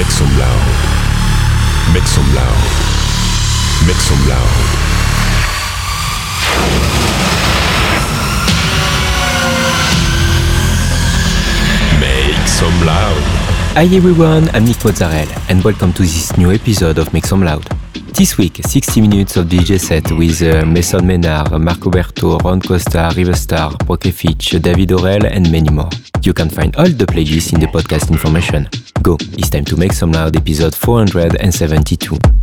Make some loud. Make some loud. Make some loud. Make some loud. Hi everyone, I'm Nick Mozzarella and welcome to this new episode of Make Some Loud. This week, 60 minutes of DJ set with uh, Mason Maynard, Marco Berto, Ron Costa, Riverstar, Broke Fitch, David Orel and many more. You can find all the playlists in the podcast information. Go, it's time to Make Some Loud episode 472.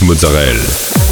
Mozzarella.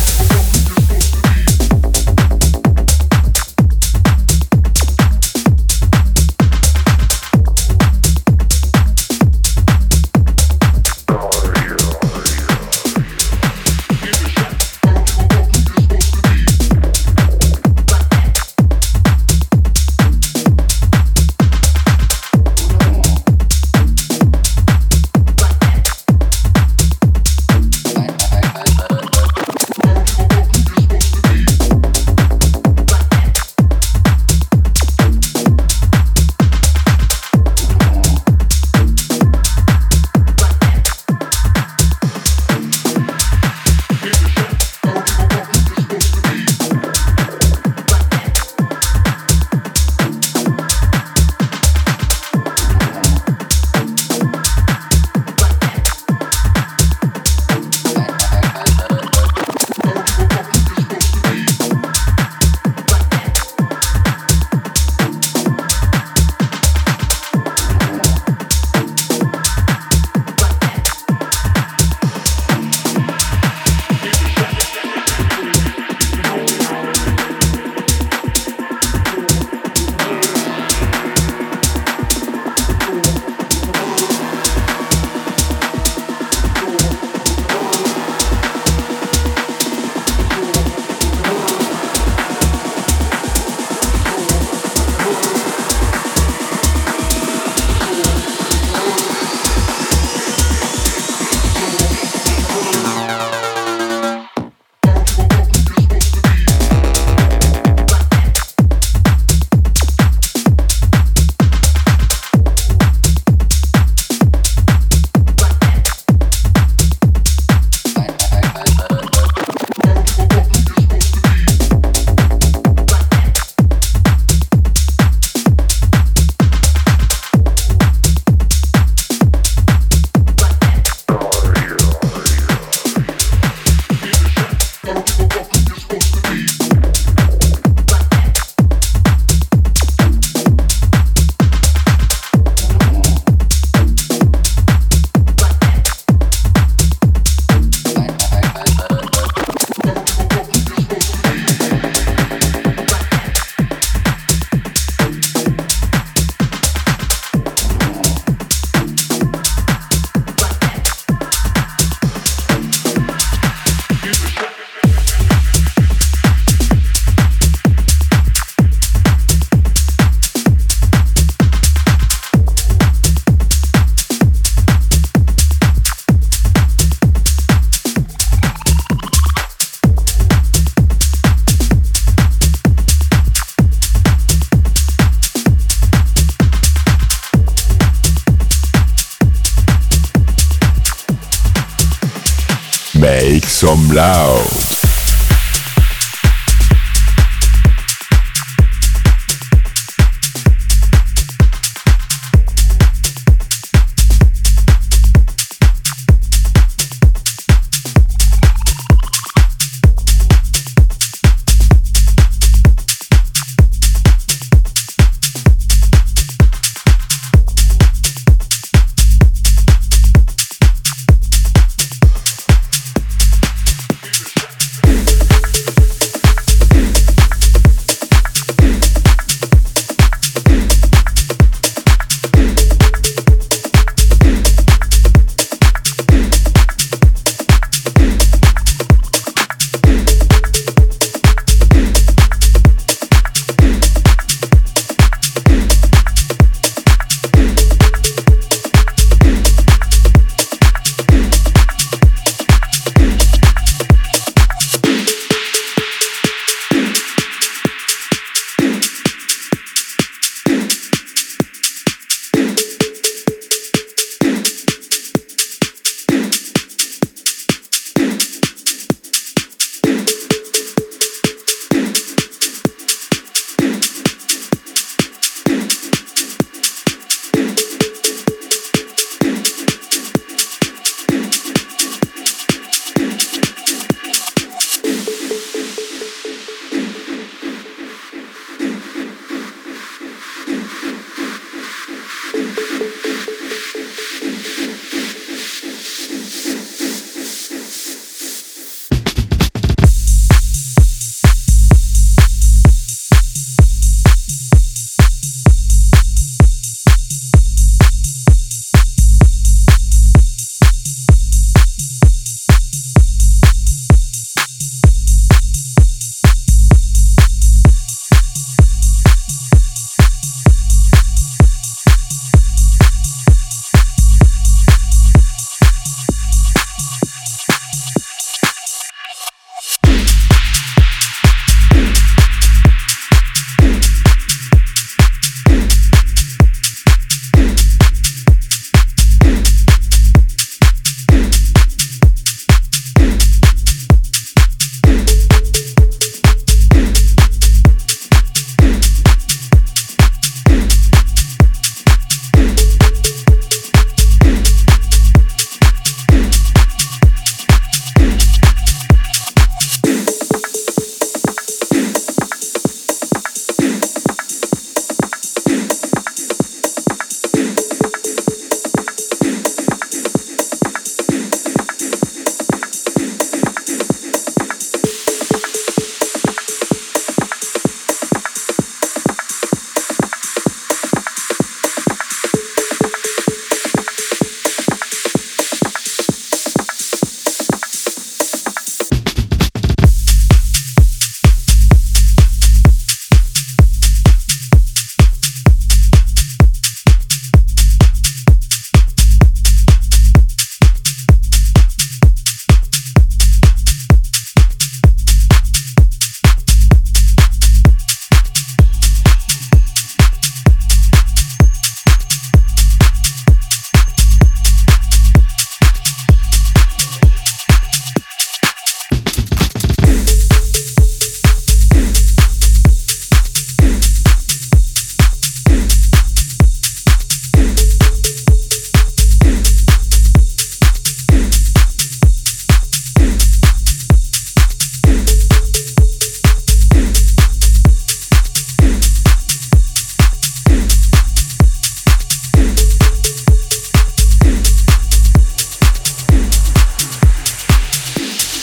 Some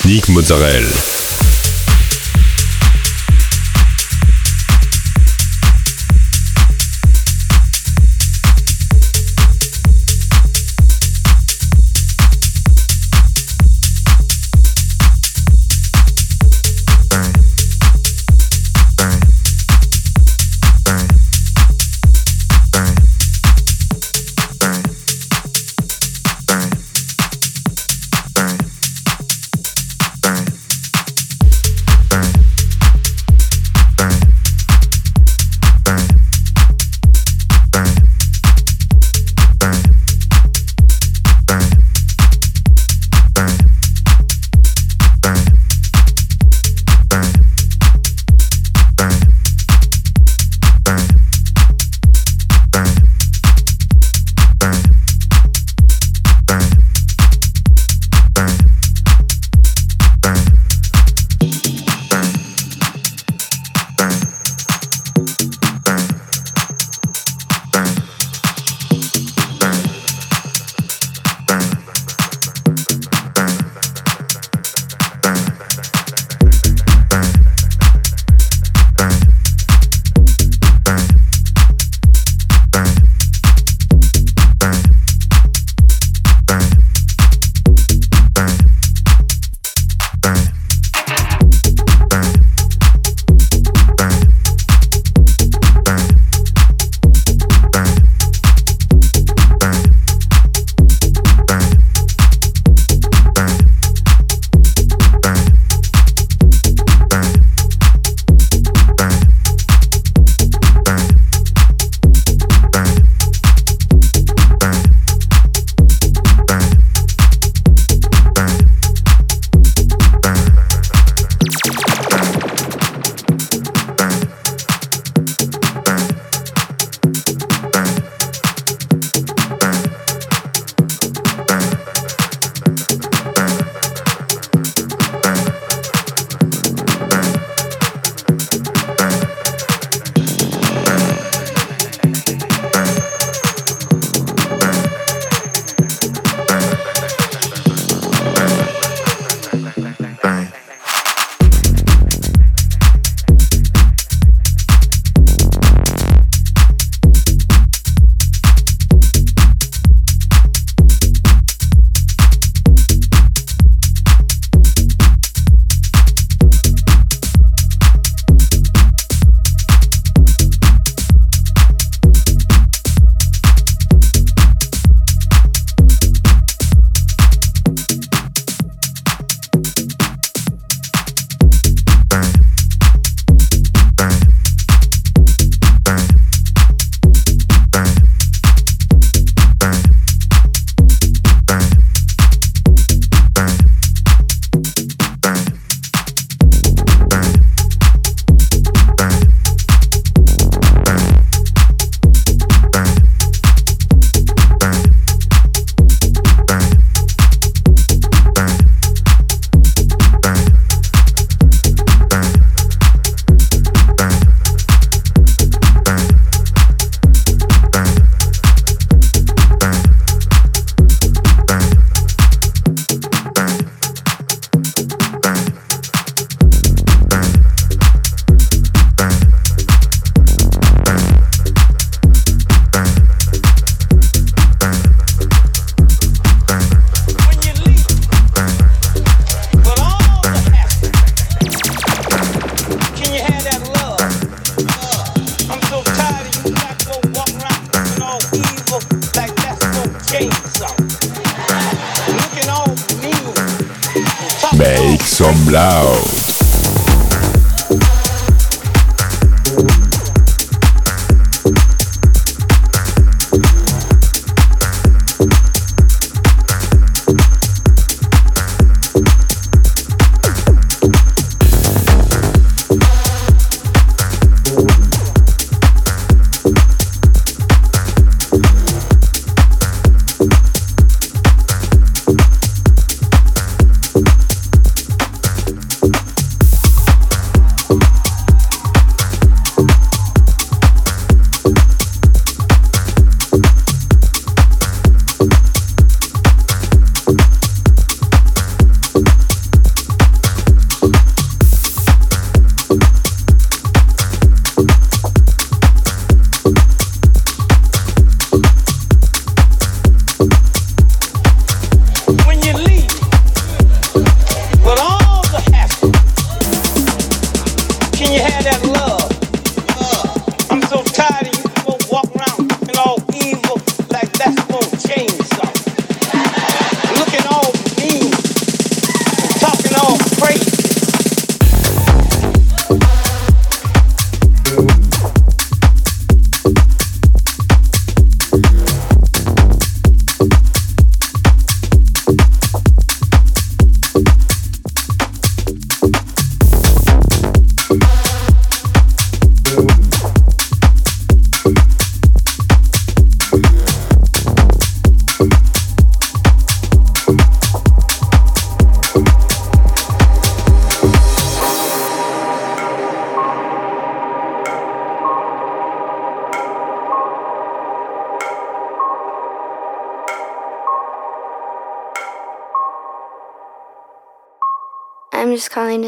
loud. Mozzarella.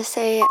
To say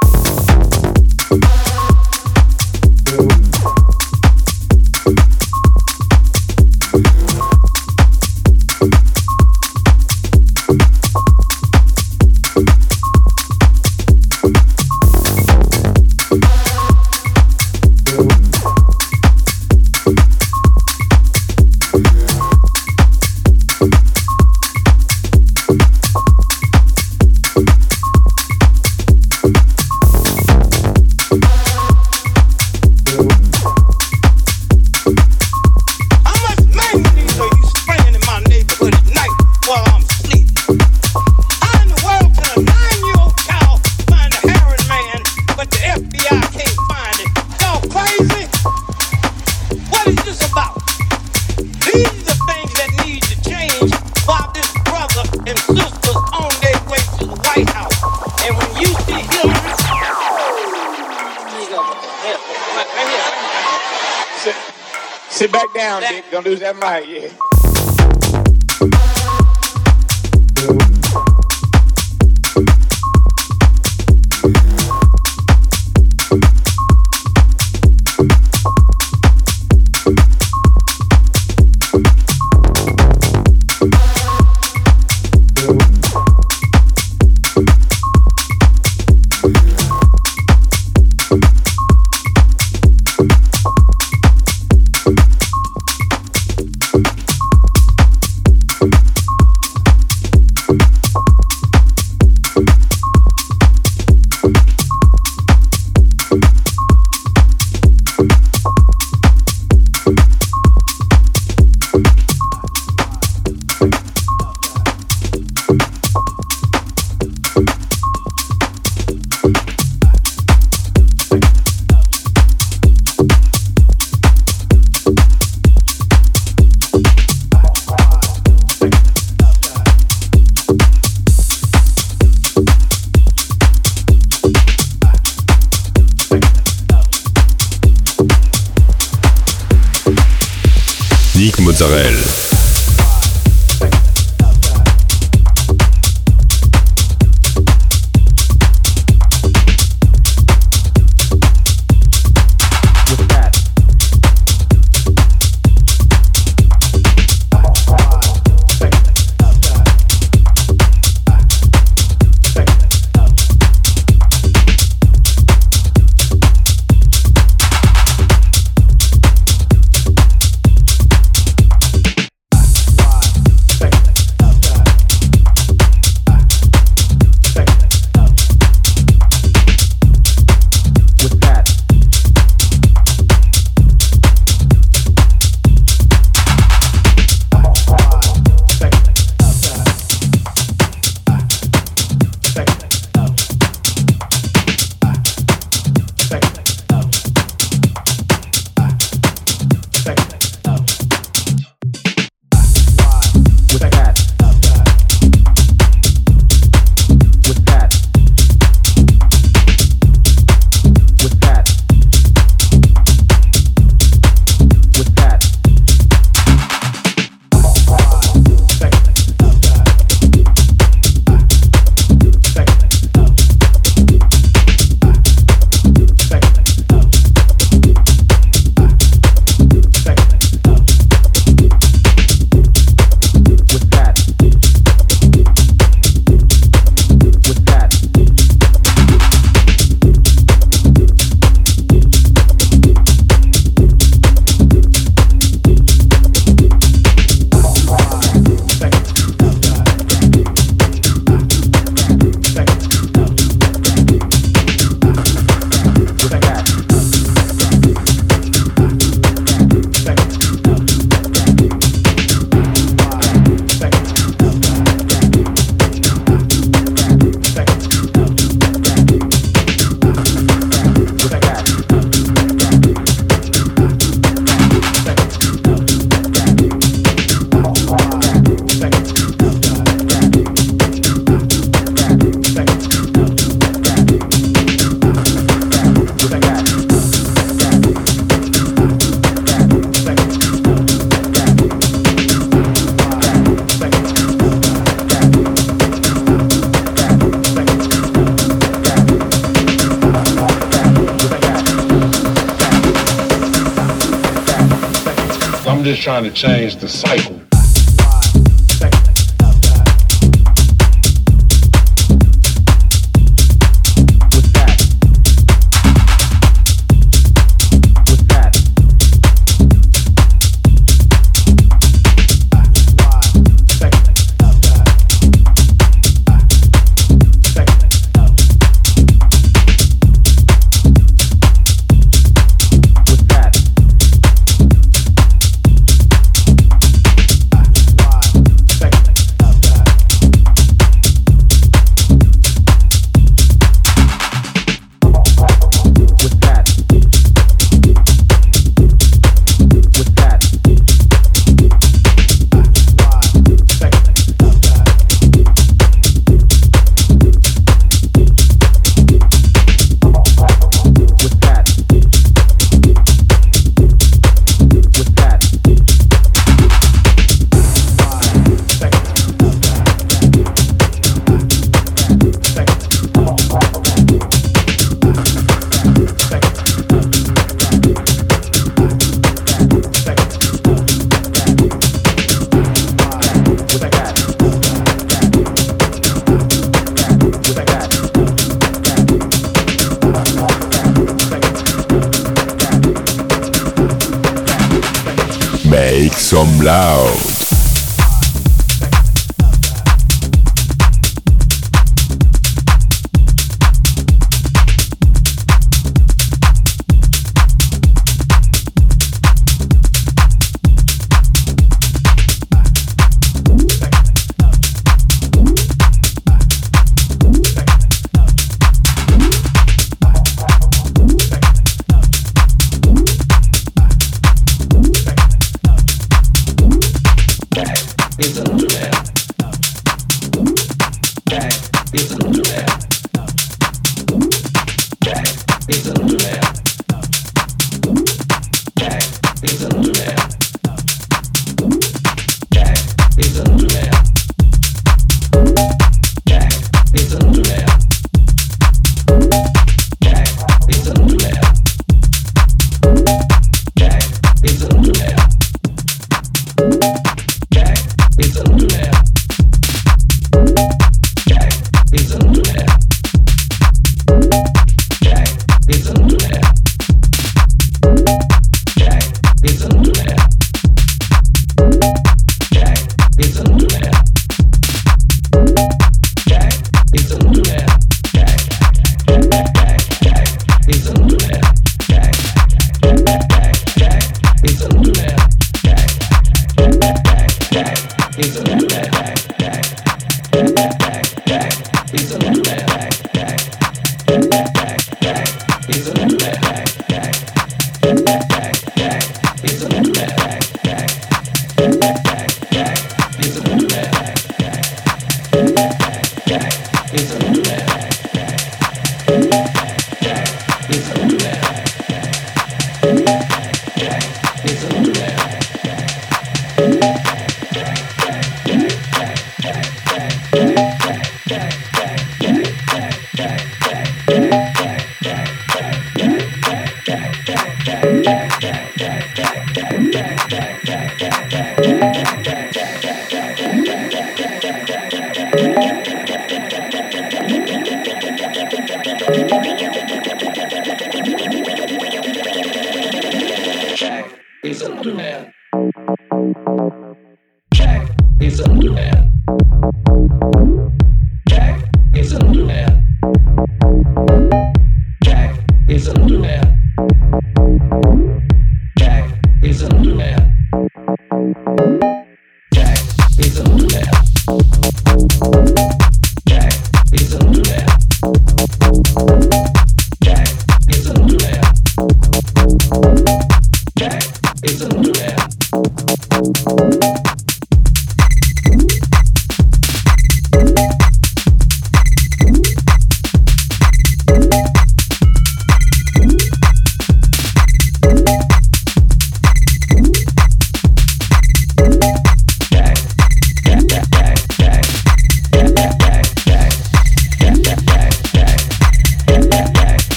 just trying to change the cycle.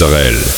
Nick